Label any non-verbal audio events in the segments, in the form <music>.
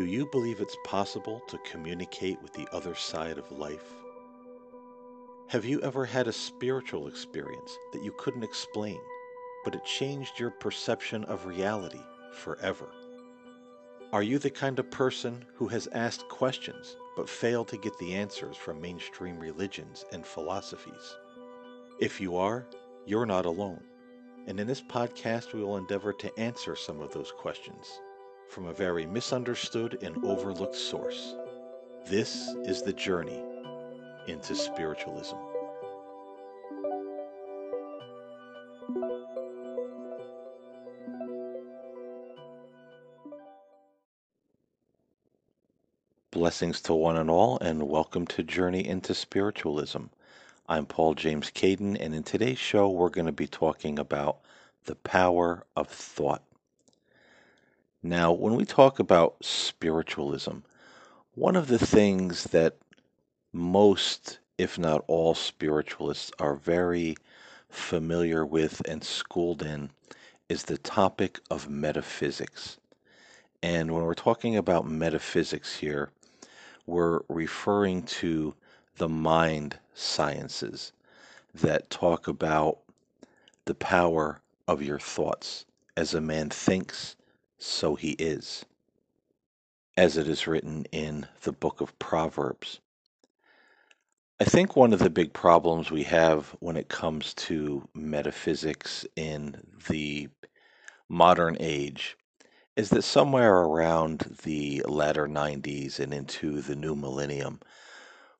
Do you believe it's possible to communicate with the other side of life? Have you ever had a spiritual experience that you couldn't explain, but it changed your perception of reality forever? Are you the kind of person who has asked questions but failed to get the answers from mainstream religions and philosophies? If you are, you're not alone. And in this podcast, we will endeavor to answer some of those questions from a very misunderstood and overlooked source. This is the journey into spiritualism. Blessings to one and all, and welcome to Journey into Spiritualism. I'm Paul James Caiden, and in today's show, we're going to be talking about the power of thought. Now, when we talk about spiritualism, one of the things that most, if not all, spiritualists are very familiar with and schooled in is the topic of metaphysics. And when we're talking about metaphysics here, we're referring to the mind sciences that talk about the power of your thoughts. As a man thinks, so he is, as it is written in the book of Proverbs. I think one of the big problems we have when it comes to metaphysics in the modern age is that somewhere around the latter 90s and into the new millennium,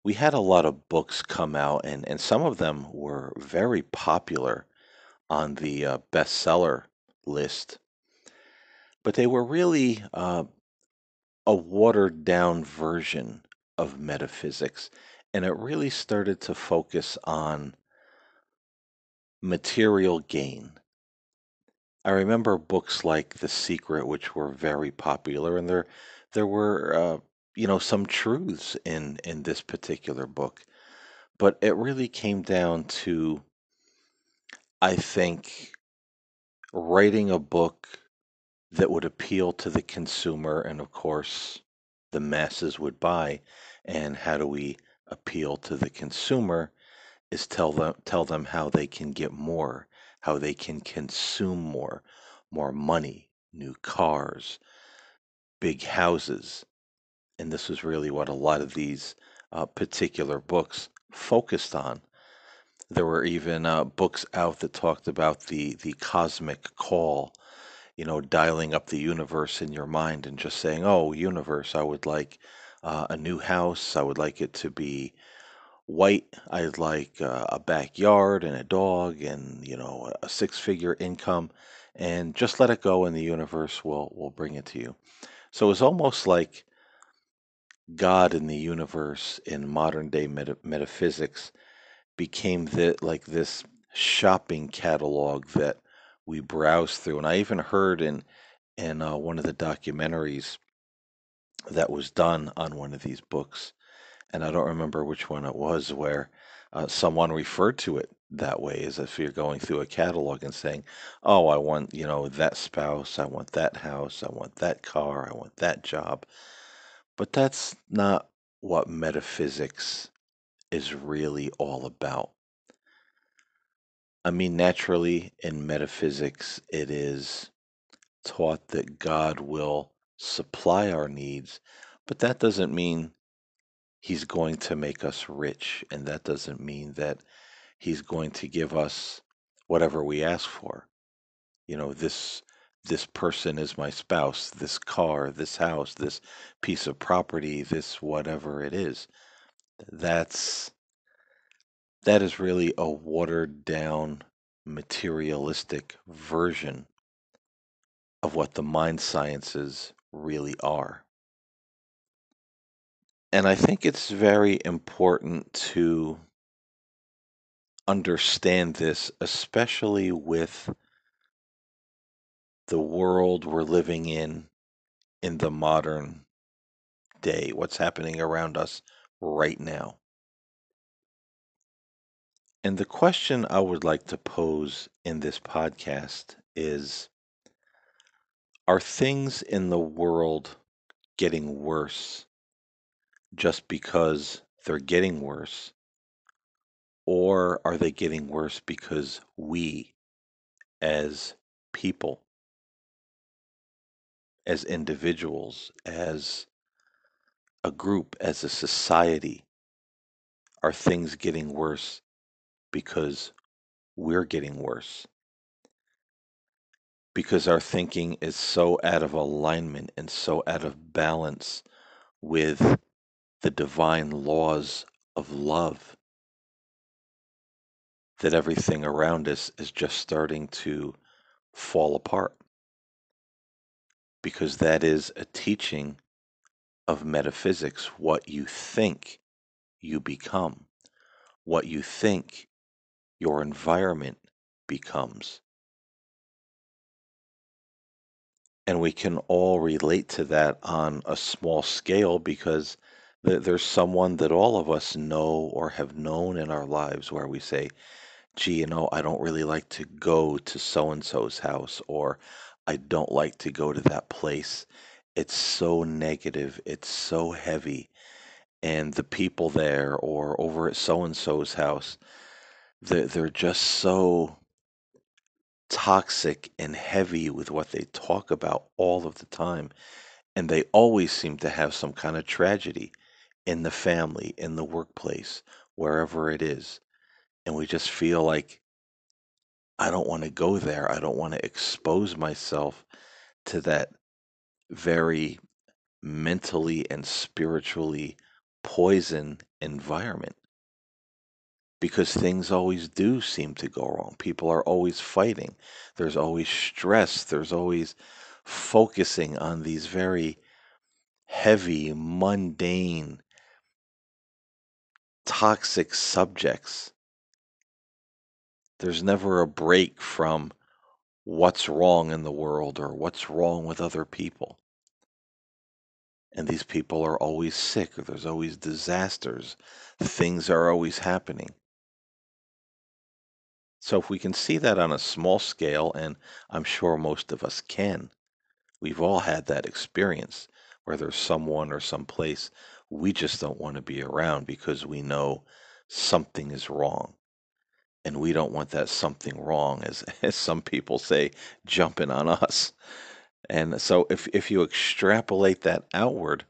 we had a lot of books come out, and, and some of them were very popular on the uh, bestseller list, but they were really uh, a watered down version of metaphysics, and it really started to focus on material gain. I remember books like The Secret, which were very popular, and there there were uh, you know some truths in in this particular book, but it really came down to I think writing a book that would appeal to the consumer, and of course the masses would buy. And how do we appeal to the consumer? Is tell them tell them how they can get more how they can consume more, more money, new cars, big houses. And this was really what a lot of these uh, particular books focused on. There were even uh, books out that talked about the the cosmic call, you know, dialing up the universe in your mind and just saying, "Oh, universe, I would like uh, a new house. I would like it to be white. I'd like uh, a backyard and a dog and, you know, a six figure income and just let it go and the universe will will bring it to you. So it's almost like God in the universe in modern day meta- metaphysics became the, like this shopping catalog that we browse through. And I even heard in in uh, one of the documentaries that was done on one of these books and I don't remember which one it was where uh, someone referred to it that way, as if you're going through a catalog and saying, "Oh, I want you know that spouse, I want that house, I want that car, I want that job," but that's not what metaphysics is really all about. I mean, naturally, in metaphysics, it is taught that God will supply our needs, but that doesn't mean He's going to make us rich, and that doesn't mean that He's going to give us whatever we ask for. You know, this this person is my spouse, this car, this house, this piece of property, this whatever it is. That's that is really a watered down materialistic version of what the mind sciences really are. And I think it's very important to understand this, especially with the world we're living in in the modern day, what's happening around us right now. And the question I would like to pose in this podcast is Are things in the world getting worse just because they're getting worse? Or are they getting worse because we, as people, as individuals, as a group, as a society, are things getting worse because we're getting worse? Because our thinking is so out of alignment and so out of balance with the divine laws of love that everything around us is just starting to fall apart. Because that is a teaching of metaphysics. What you think, you become. What you think, your environment becomes. And we can all relate to that on a small scale because there's someone that all of us know or have known in our lives where we say, gee, you know, I don't really like to go to so and so's house, or I don't like to go to that place. It's so negative, it's so heavy. And the people there, or over at so and so's house, they're, they're just so toxic and heavy with what they talk about all of the time. And they always seem to have some kind of tragedy in the family, in the workplace, wherever it is. And we just feel like, I don't want to go there. I don't want to expose myself to that very mentally and spiritually poison environment because things always do seem to go wrong. People are always fighting. There's always stress. There's always focusing on these very heavy, mundane, toxic subjects. There's never a break from what's wrong in the world or what's wrong with other people. And these people are always sick, or there's always disasters. Things are always happening. So if we can see that on a small scale, and I'm sure most of us can, we've all had that experience where there's someone or some place we just don't want to be around because we know something is wrong. And we don't want that something wrong, as, <laughs> as some people say, jumping on us. And so if, if you extrapolate that outward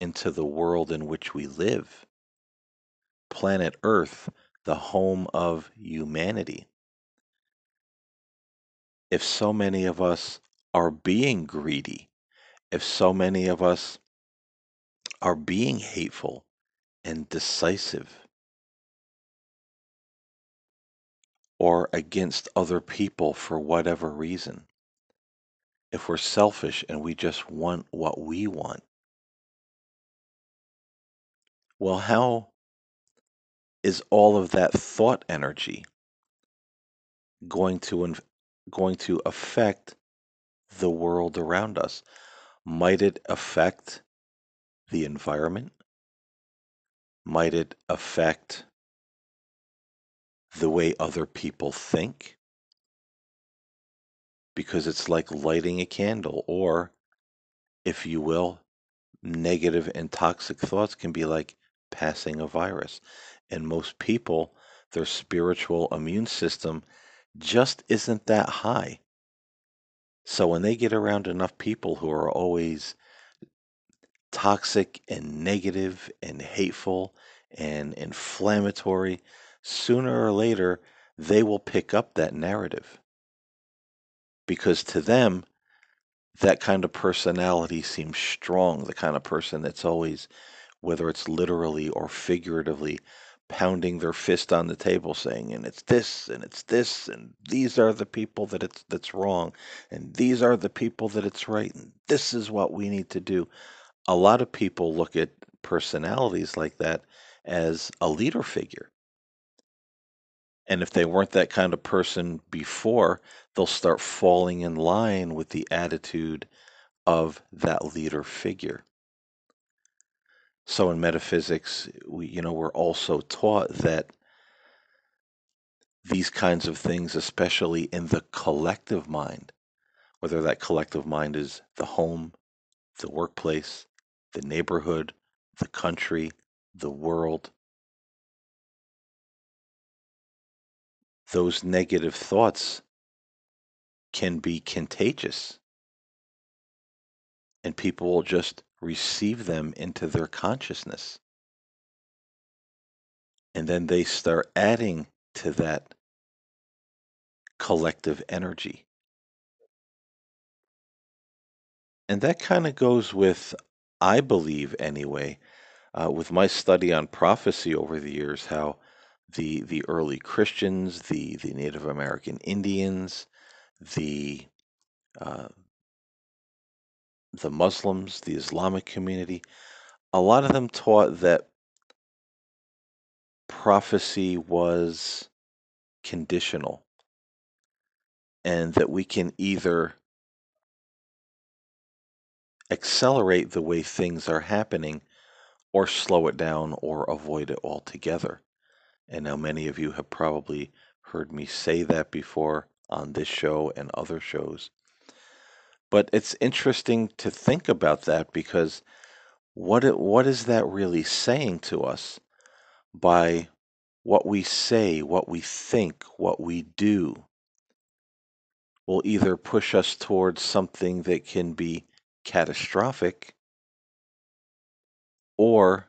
into the world in which we live, planet Earth, the home of humanity, if so many of us are being greedy, if so many of us are being hateful and decisive or against other people for whatever reason, if we're selfish and we just want what we want, well, how is all of that thought energy going to going to affect the world around us? Might it affect the environment? Might it affect the way other people think? Because it's like lighting a candle, or, if you will, negative and toxic thoughts can be like passing a virus. And most people, their spiritual immune system just isn't that high. So when they get around enough people who are always toxic and negative and hateful and inflammatory, sooner or later they will pick up that narrative. Because to them, that kind of personality seems strong, the kind of person that's always, whether it's literally or figuratively, pounding their fist on the table saying and it's this and it's this and these are the people that it's that's wrong and these are the people that it's right and this is what we need to do. A lot of people look at personalities like that as a leader figure. And if they weren't that kind of person before they'll start falling in line with the attitude of that leader figure so in metaphysics, we you know we're also taught that these kinds of things, especially in the collective mind, whether that collective mind is the home, the workplace, the neighborhood, the country, the world. Those negative thoughts can be contagious, and people will just receive them into their consciousness. And then they start adding to that collective energy. And that kind of goes with, I believe anyway, uh, with my study on prophecy over the years, how the the early Christians, the the Native American Indians, the uh, the Muslims, the Islamic community, a lot of them taught that prophecy was conditional and that we can either accelerate the way things are happening or slow it down or avoid it altogether. And now many of you have probably heard me say that before on this show and other shows. But it's interesting to think about that because what it, what is that really saying to us by what we say, what we think, what we do will either push us towards something that can be catastrophic or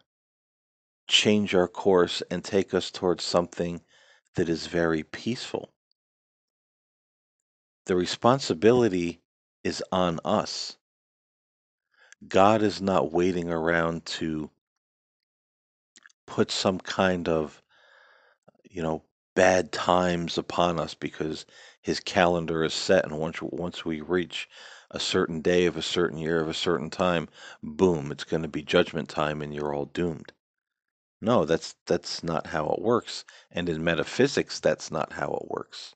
change our course and take us towards something that is very peaceful. The hmm. responsibility is on us. God is not waiting around to put some kind of, you know, bad times upon us because his calendar is set and once once we reach a certain day of a certain year of a certain time, boom, it's going to be judgment time and you're all doomed. No, that's that's not how it works. And in metaphysics, that's not how it works.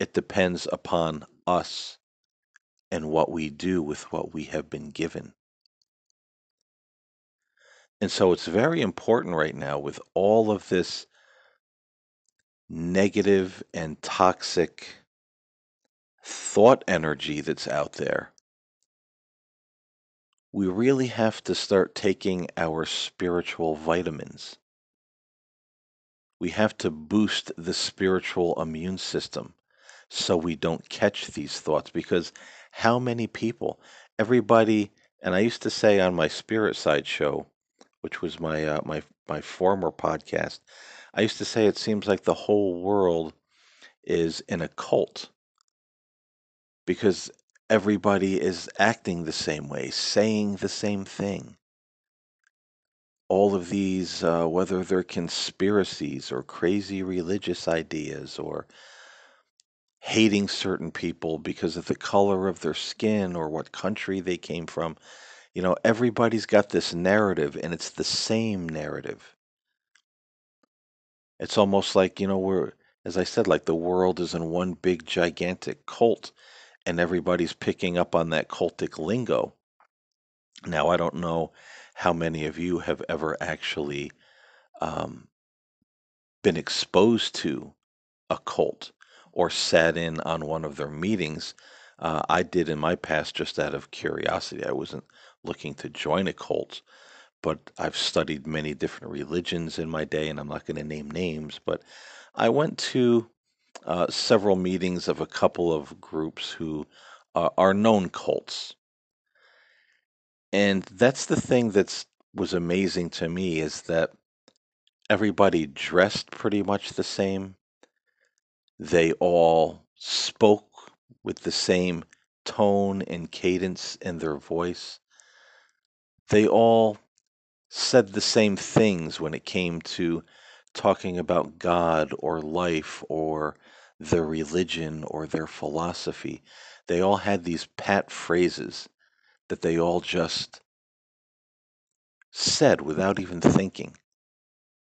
It depends upon us and what we do with what we have been given. And so it's very important right now with all of this negative and toxic thought energy that's out there. We really have to start taking our spiritual vitamins. We have to boost the spiritual immune system so we don't catch these thoughts because how many people, everybody, and I used to say on my Spirit Side show, which was my uh, my my former podcast, I used to say it seems like the whole world is in a cult because everybody is acting the same way, saying the same thing. All of these, uh, whether they're conspiracies or crazy religious ideas or hating certain people because of the color of their skin or what country they came from. You know, everybody's got this narrative and it's the same narrative. It's almost like, you know, we're, as I said, like the world is in one big gigantic cult and everybody's picking up on that cultic lingo. Now, I don't know how many of you have ever actually um, been exposed to a cult or sat in on one of their meetings. Uh, I did in my past just out of curiosity. I wasn't looking to join a cult, but I've studied many different religions in my day, and I'm not going to name names, but I went to uh, several meetings of a couple of groups who uh, are known cults. And that's the thing that's was amazing to me is that everybody dressed pretty much the same. They all spoke with the same tone and cadence in their voice. They all said the same things when it came to talking about God or life or their religion or their philosophy. They all had these pat phrases that they all just said without even thinking.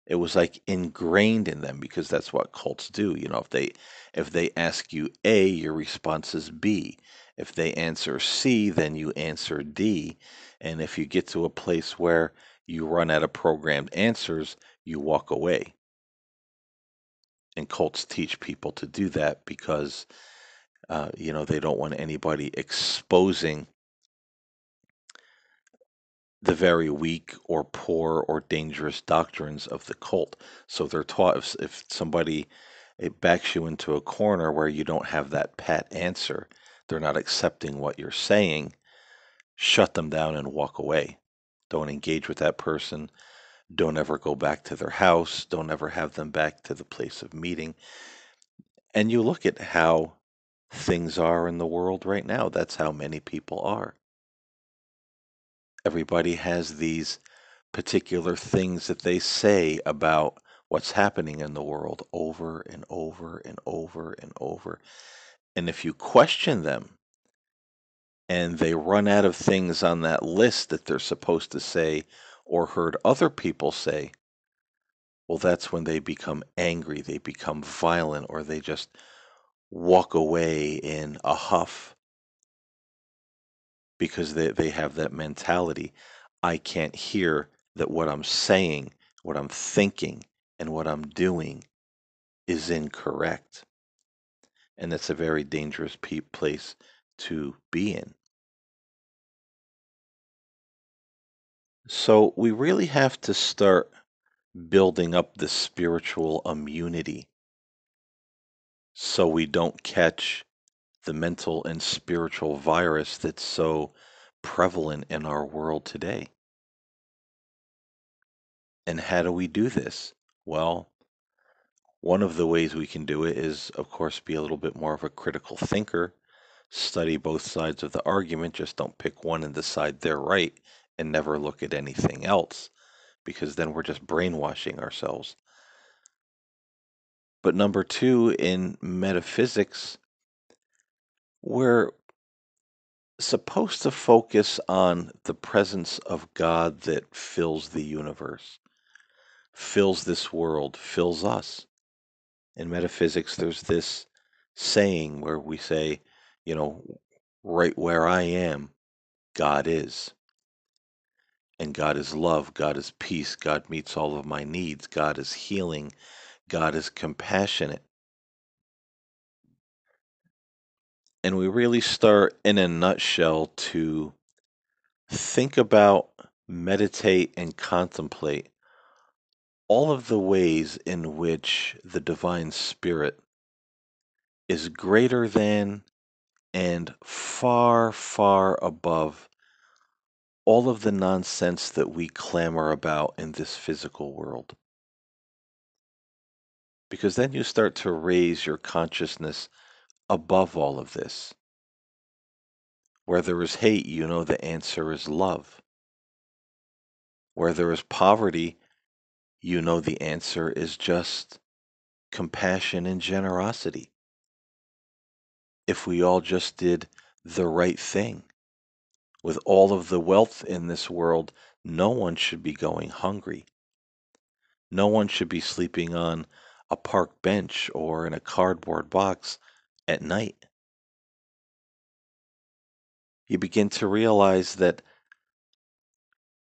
It was like ingrained in them because that's what cults do. You know, if they if they ask you A, your response is B. If they answer C, then you answer D. And if you get to a place where you run out of programmed answers, you walk away. And cults teach people to do that because, uh, you know, they don't want anybody exposing the very weak or poor or dangerous doctrines of the cult. So they're taught if, if somebody it backs you into a corner where you don't have that pat answer, they're not accepting what you're saying, shut them down and walk away. Don't engage with that person. Don't ever go back to their house. Don't ever have them back to the place of meeting. And you look at how things are in the world right now. That's how many people are. Everybody has these particular things that they say about what's happening in the world over and over and over and over. And if you question them and they run out of things on that list that they're supposed to say or heard other people say, well, that's when they become angry, they become violent, or they just walk away in a huff because they, they have that mentality. I can't hear that what I'm saying, what I'm thinking, and what I'm doing is incorrect. And that's a very dangerous pe- place to be in. So we really have to start building up the spiritual immunity so we don't catch the mental and spiritual virus that's so prevalent in our world today. And how do we do this? Well, one of the ways we can do it is, of course, be a little bit more of a critical thinker, study both sides of the argument, just don't pick one and decide they're right and never look at anything else, because then we're just brainwashing ourselves. But number two, in metaphysics, we're supposed to focus on the presence of God that fills the universe, fills this world, fills us. In metaphysics, there's this saying where we say, you know, right where I am, God is. And God is love, God is peace, God meets all of my needs, God is healing, God is compassionate. And we really start, in a nutshell, to think about, meditate, and contemplate all of the ways in which the divine spirit is greater than and far, far above all of the nonsense that we clamor about in this physical world. Because then you start to raise your consciousness above all of this. Where there is hate, you know the answer is love. Where there is poverty, you know the answer is just compassion and generosity. If we all just did the right thing, with all of the wealth in this world, no one should be going hungry. No one should be sleeping on a park bench or in a cardboard box at night. You begin to realize that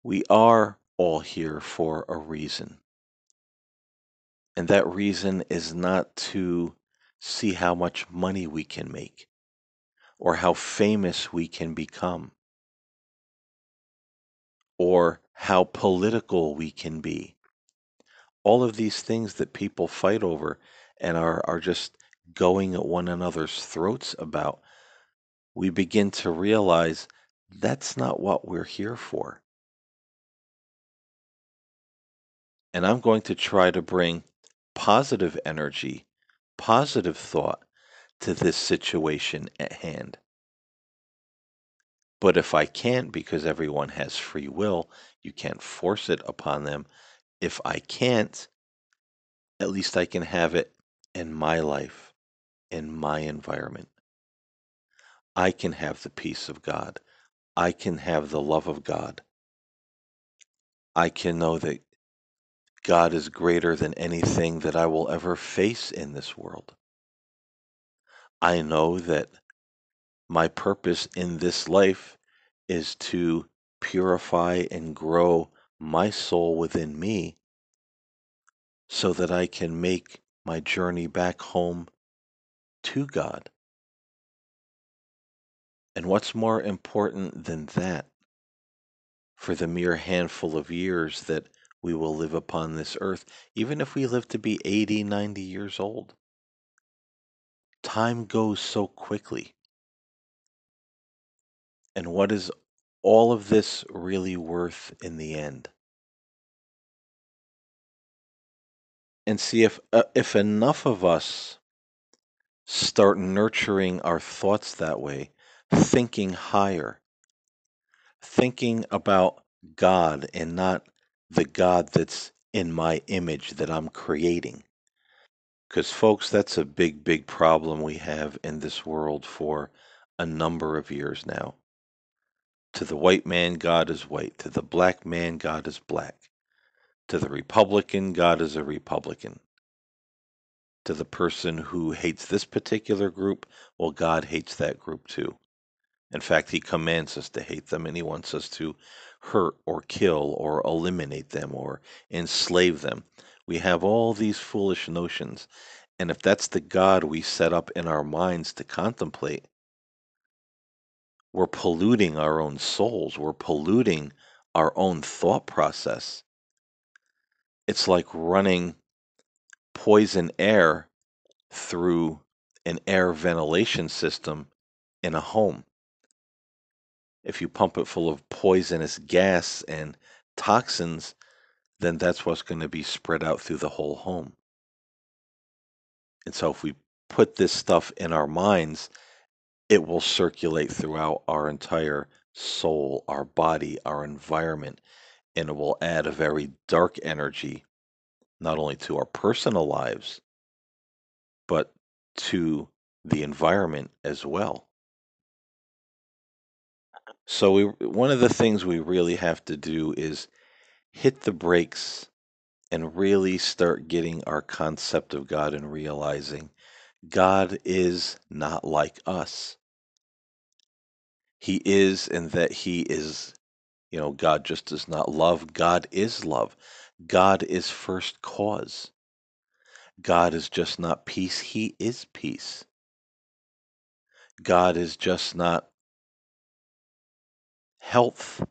we are all here for a reason. And that reason is not to see how much money we can make or how famous we can become or how political we can be. All of these things that people fight over and are, are just going at one another's throats about, we begin to realize that's not what we're here for. And I'm going to try to bring positive energy, positive thought to this situation at hand. But if I can't, because everyone has free will, you can't force it upon them. If I can't, at least I can have it in my life, in my environment. I can have the peace of God. I can have the love of God. I can know that God is greater than anything that I will ever face in this world. I know that my purpose in this life is to purify and grow my soul within me so that I can make my journey back home to God. And what's more important than that? for the mere handful of years that we will live upon this earth, even if we live to be 80, 90 years old. Time goes so quickly. And what is all of this really worth in the end? And see if uh, if enough of us start nurturing our thoughts that way, thinking higher, thinking about God and not the God that's in my image that I'm creating. Because, folks, that's a big, big problem we have in this world for a number of years now. To the white man, God is white. To the black man, God is black. To the Republican, God is a Republican. To the person who hates this particular group, well, God hates that group too. In fact, He commands us to hate them and He wants us to hurt or kill or eliminate them or enslave them. We have all these foolish notions. And if that's the God we set up in our minds to contemplate, we're polluting our own souls. We're polluting our own thought process. It's like running poison air through an air ventilation system in a home. If you pump it full of poisonous gas and toxins, then that's what's going to be spread out through the whole home. And so if we put this stuff in our minds, it will circulate throughout our entire soul, our body, our environment, and it will add a very dark energy not only to our personal lives, but to the environment as well. So we one of the things we really have to do is hit the brakes and really start getting our concept of God and realizing God is not like us. He is and that he is, you know, God just does not love. God is love. God is first cause. God is just not peace. He is peace. God is just not health.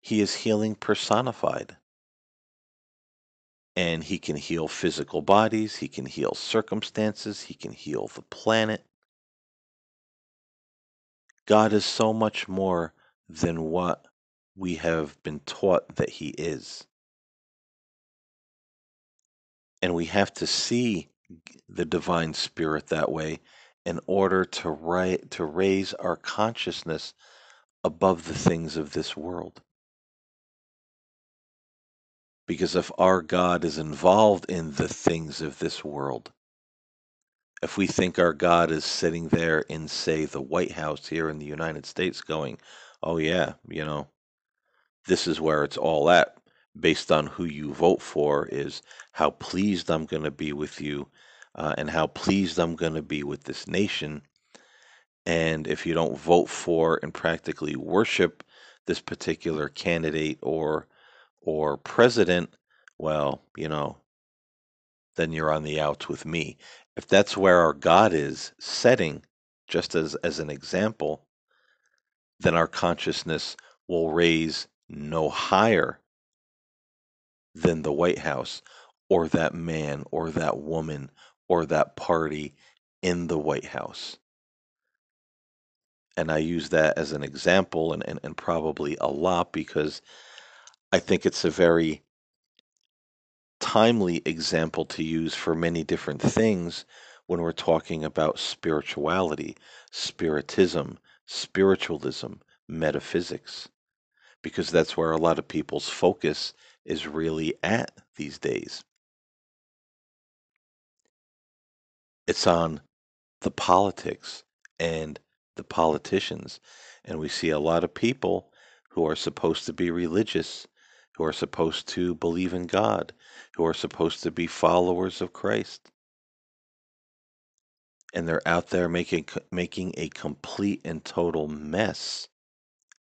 He is healing personified. And he can heal physical bodies. He can heal circumstances. He can heal the planet. God is so much more than what we have been taught that He is. And we have to see the divine spirit that way in order to to raise our consciousness above the things of this world. Because if our God is involved in the things of this world, if we think our God is sitting there in, say, the White House here in the United States going, oh, yeah, you know, this is where it's all at, based on who you vote for, is how pleased I'm going to be with you uh, and how pleased I'm going to be with this nation. And if you don't vote for and practically worship this particular candidate or or president, well, you know, then you're on the outs with me. If that's where our God is setting, just as, as an example, then our consciousness will raise no higher than the White House or that man or that woman or that party in the White House. And I use that as an example and, and, and probably a lot because I think it's a very timely example to use for many different things when we're talking about spirituality, spiritism, spiritualism, metaphysics, because that's where a lot of people's focus is really at these days. It's on the politics and the politicians. And we see a lot of people who are supposed to be religious, who are supposed to believe in God, who are supposed to be followers of Christ. And they're out there making making a complete and total mess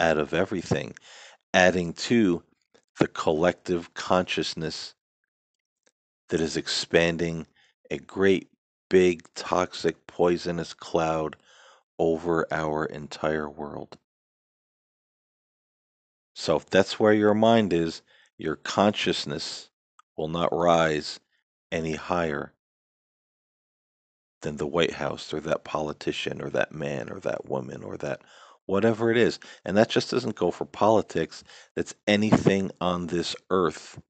out of everything, adding to the collective consciousness that is expanding a great big toxic poisonous cloud over our entire world. So if that's where your mind is, your consciousness will not rise any higher than the White House or that politician or that man or that woman or that whatever it is. And that just doesn't go for politics. That's anything on this earth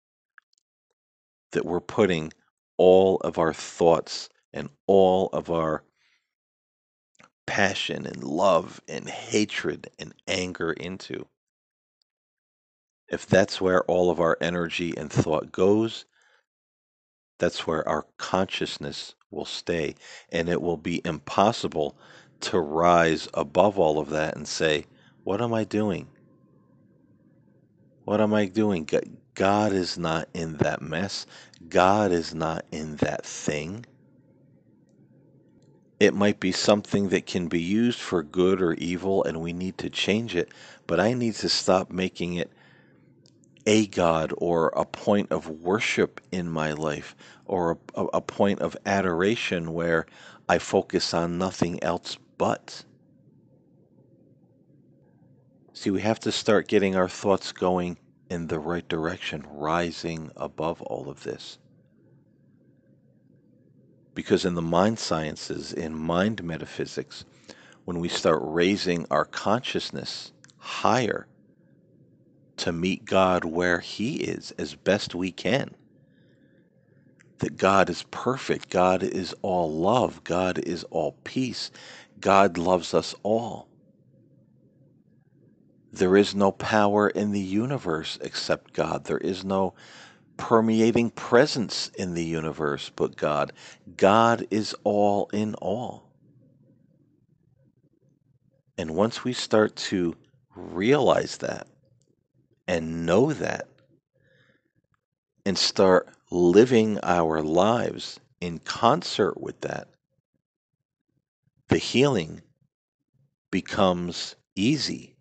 that we're putting all of our thoughts and all of our passion and love and hatred and anger into. If that's where all of our energy and thought goes, that's where our consciousness will stay. And it will be impossible to rise above all of that and say, What am I doing? What am I doing? God is not in that mess. God is not in that thing. It might be something that can be used for good or evil, and we need to change it, but I need to stop making it a God or a point of worship in my life or a, a, point of adoration where I focus on nothing else but. See, we have to start getting our thoughts going in the right direction, rising above all of this. Because in the mind sciences, in mind metaphysics, when we start raising our consciousness higher, to meet God where He is as best we can. That God is perfect, God is all love, God is all peace, God loves us all. There is no power in the universe except God. There is no permeating presence in the universe but God. God is all in all. And once we start to realize that, and know that and start living our lives in concert with that, the healing becomes easy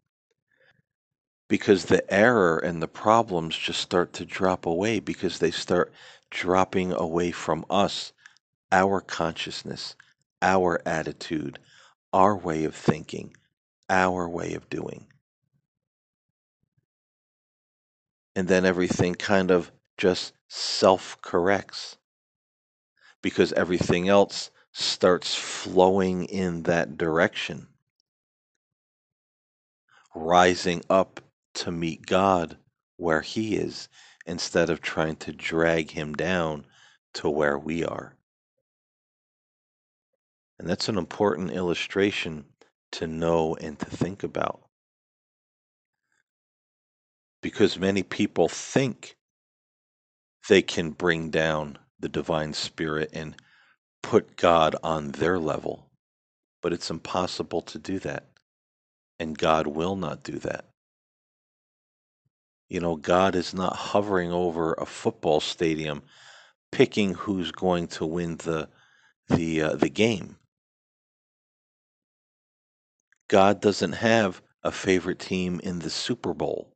because the error and the problems just start to drop away because they start dropping away from us, our consciousness, our attitude, our way of thinking, our way of doing. and then everything kind of just self corrects because everything else starts flowing in that direction, rising up to meet God where He is instead of trying to drag Him down to where we are. And that's an important illustration to know and to think about. Because many people think they can bring down the divine spirit and put God on their level, but it's impossible to do that. And God will not do that. You know, God is not hovering over a football stadium picking who's going to win the the uh, the game. God doesn't have a favorite team in the Super Bowl.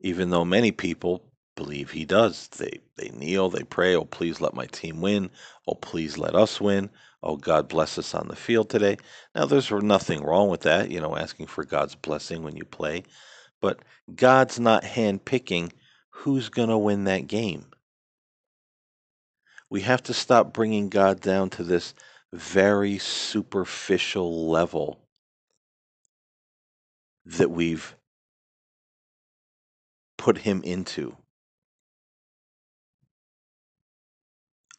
Even though many people believe he does. They they kneel, they pray, "Oh, please let my team win. Oh, please let us win. Oh, God bless us on the field today." Now, there's nothing wrong with that, you know, asking for God's blessing when you play, but God's not handpicking who's going to win that game. We have to stop bringing God down to this very superficial level that we've put him into.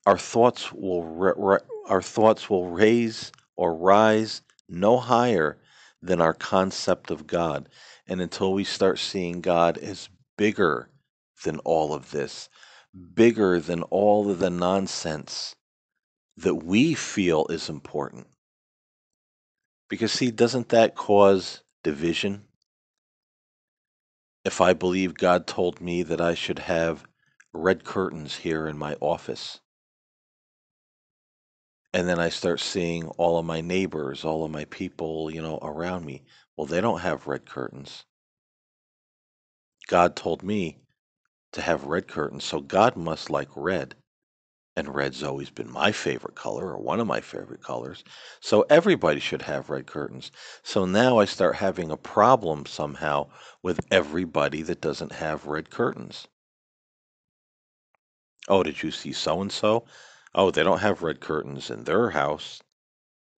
Our thoughts will our thoughts will raise or rise no higher than our concept of God. And until we start seeing God as bigger than all of this, bigger than all of the nonsense that we feel is important. Because, see, doesn't that cause division? If I believe God told me that I should have red curtains here in my office, and then I start seeing all of my neighbors, all of my people, you know, around me. Well, they don't have red curtains. God told me to have red curtains, so God must like red. And red's always been my favorite color, or one of my favorite colors. So everybody should have red curtains. So now I start having a problem somehow with everybody that doesn't have red curtains. Oh, did you see so and so? Oh, they don't have red curtains in their house.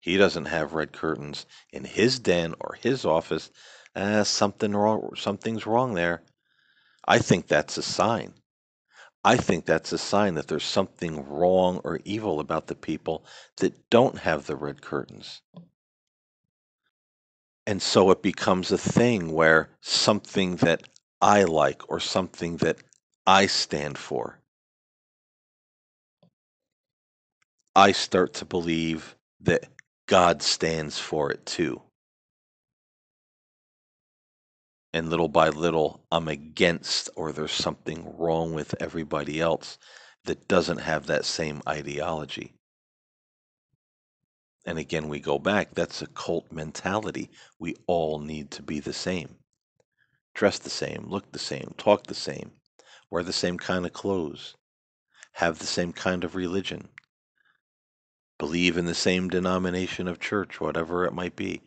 He doesn't have red curtains in his den or his office. Uh, something wrong. Something's wrong there. I think that's a sign. I think that's a sign that there's something wrong or evil about the people that don't have the red curtains. And so it becomes a thing where something that I like or something that I stand for, I start to believe that God stands for it too. And little by little, I'm against, or there's something wrong with everybody else that doesn't have that same ideology. And again, we go back, that's a cult mentality. We all need to be the same. Dress the same, look the same, talk the same, wear the same kind of clothes, have the same kind of religion, believe in the same denomination of church, whatever it might be.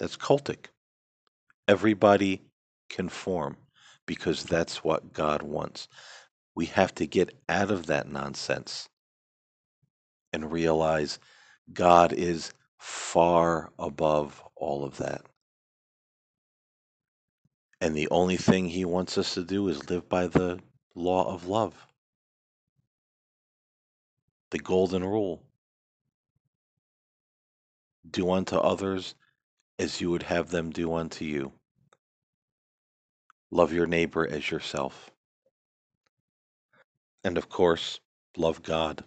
That's cultic. Everybody conform because that's what God wants. We have to get out of that nonsense and realize God is far above all of that. And the only thing he wants us to do is live by the law of love, the golden rule. Do unto others as you would have them do unto you. Love your neighbor as yourself. And of course, love God.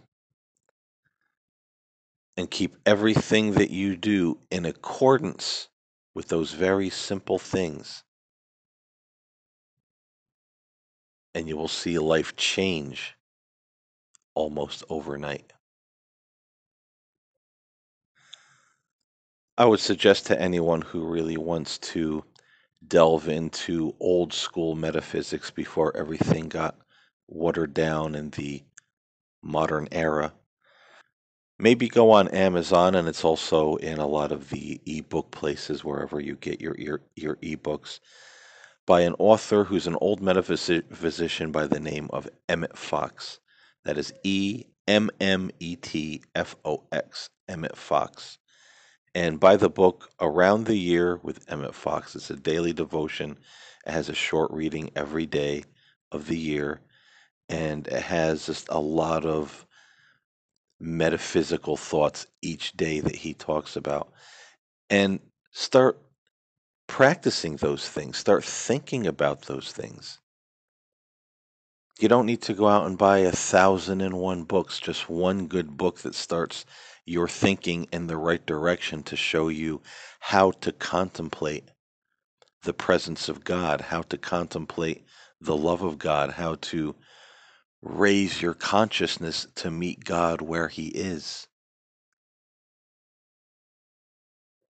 And keep everything that you do in accordance with those very simple things. And you will see life change almost overnight. I would suggest to anyone who really wants to delve into old school metaphysics before everything got watered down in the modern era. Maybe go on Amazon, and it's also in a lot of the ebook places wherever you get your your, your ebooks by an author who's an old metaphysician by the name of Emmett Fox. That is E M M E T F O X, Emmett Fox. And buy the book Around the Year with Emmett Fox. It's a daily devotion. It has a short reading every day of the year. And it has just a lot of metaphysical thoughts each day that he talks about. And start practicing those things, start thinking about those things. You don't need to go out and buy a thousand and one books, just one good book that starts your thinking in the right direction to show you how to contemplate the presence of God, how to contemplate the love of God, how to raise your consciousness to meet God where He is.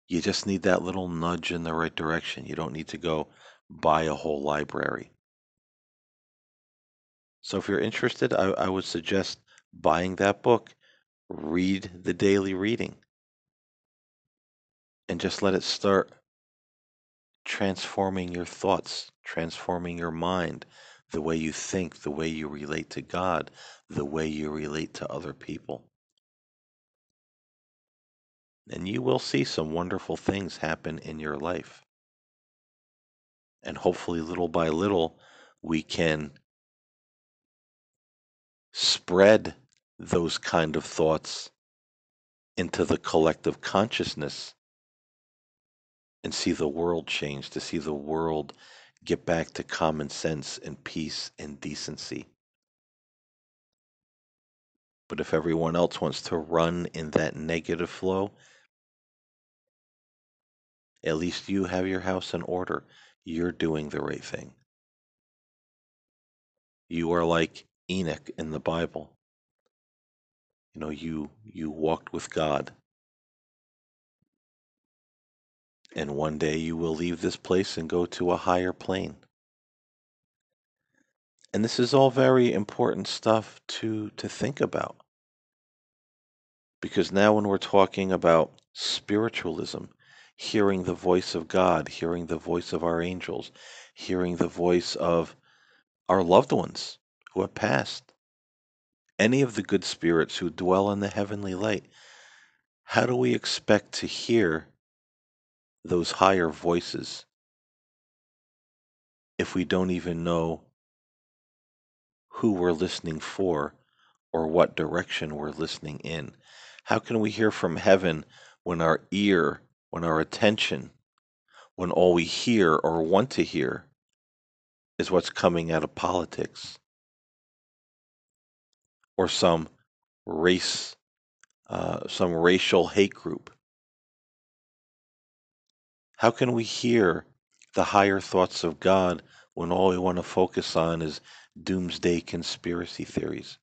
You just need that little nudge in the right direction. You don't need to go buy a whole library. So if you're interested, I, I would suggest buying that book, read the daily reading, and just let it start transforming your thoughts, transforming your mind, the way you think, the way you relate to God, the way you relate to other people. And you will see some wonderful things happen in your life. And hopefully, little by little, we can spread those kind of thoughts into the collective consciousness and see the world change, to see the world get back to common sense and peace and decency. But if everyone else wants to run in that negative flow, at least you have your house in order. You're doing the right thing. You are like Enoch in the Bible. You know, you you walked with God. And one day you will leave this place and go to a higher plane. And this is all very important stuff to to think about. Because now when we're talking about spiritualism, hearing the voice of God, hearing the voice of our angels, hearing the voice of our loved ones who have passed, any of the good spirits who dwell in the heavenly light, how do we expect to hear those higher voices if we don't even know who we're listening for or what direction we're listening in? How can we hear from heaven when our ear, when our attention, when all we hear or want to hear is what's coming out of politics or some race, uh, some racial hate group? How can we hear the higher thoughts of God when all we want to focus on is doomsday conspiracy theories?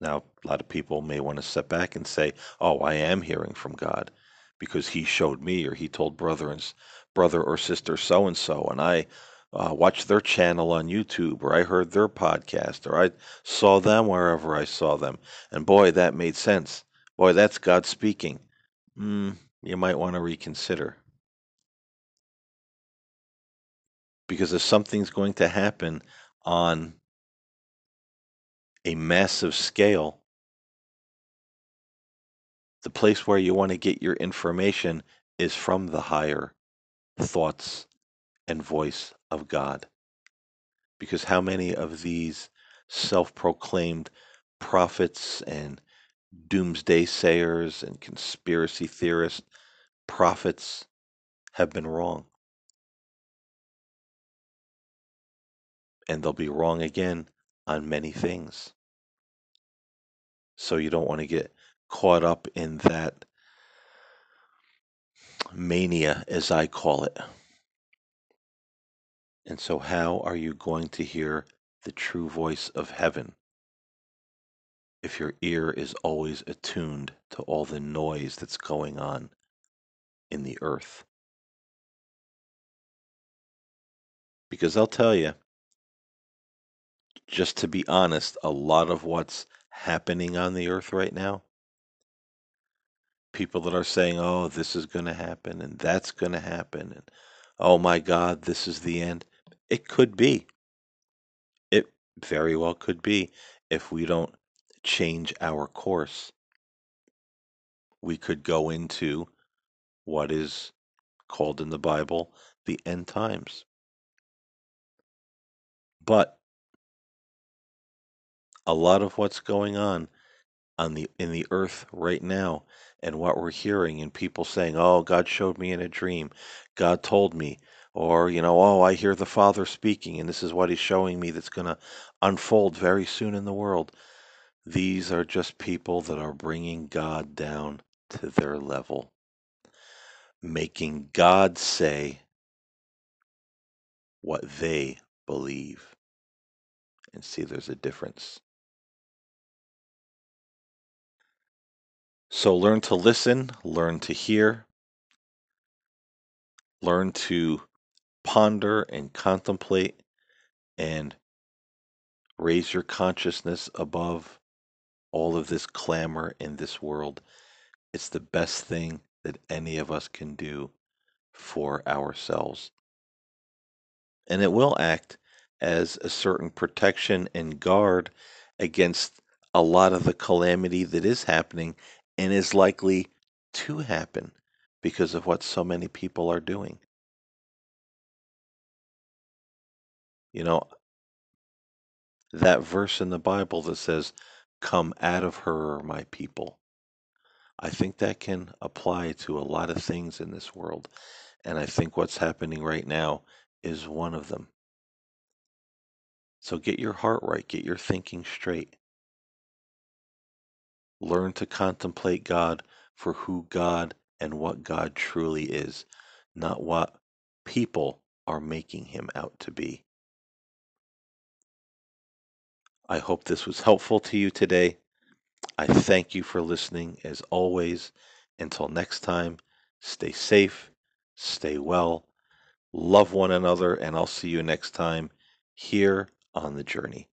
Now, a lot of people may want to step back and say, "Oh, I am hearing from God because He showed me, or He told brother and brother or sister so and so, and I uh, watched their channel on YouTube, or I heard their podcast, or I saw them wherever I saw them, and boy, that made sense. Boy, that's God speaking." Mm, you might want to reconsider. Because if something's going to happen on a massive scale, the place where you want to get your information is from the higher thoughts and voice of God. Because how many of these self proclaimed prophets and doomsday sayers and conspiracy theorists, prophets, have been wrong? And they'll be wrong again on many things. So you don't want to get caught up in that mania, as I call it. And so, how are you going to hear the true voice of heaven if your ear is always attuned to all the noise that's going on in the earth? Because I'll tell you, just to be honest, a lot of what's happening on the earth right now people that are saying, oh, this is going to happen and that's going to happen. And oh my God, this is the end. It could be. It very well could be if we don't change our course. We could go into what is called in the Bible the end times. But a lot of what's going on on the in the earth right now and what we're hearing and people saying, "Oh, God showed me in a dream. God told me." Or, you know, "Oh, I hear the Father speaking and this is what he's showing me that's going to unfold very soon in the world." These are just people that are bringing God down to their level, making God say what they believe. And see, there's a difference. So learn to listen, learn to hear, learn to ponder and contemplate and raise your consciousness above all of this clamor in this world. It's the best thing that any of us can do for ourselves. And it will act as a certain protection and guard against a lot of the calamity that is happening and is likely to happen because of what so many people are doing. You know, that verse in the Bible that says, Come out of her, my people. I think that can apply to a lot of things in this world. And I think what's happening right now is one of them. So get your heart right, get your thinking straight. Learn to contemplate God for who God and what God truly is, not what people are making him out to be. I hope this was helpful to you today. I thank you for listening as always. Until next time, stay safe, stay well, love one another, and I'll see you next time here on the journey.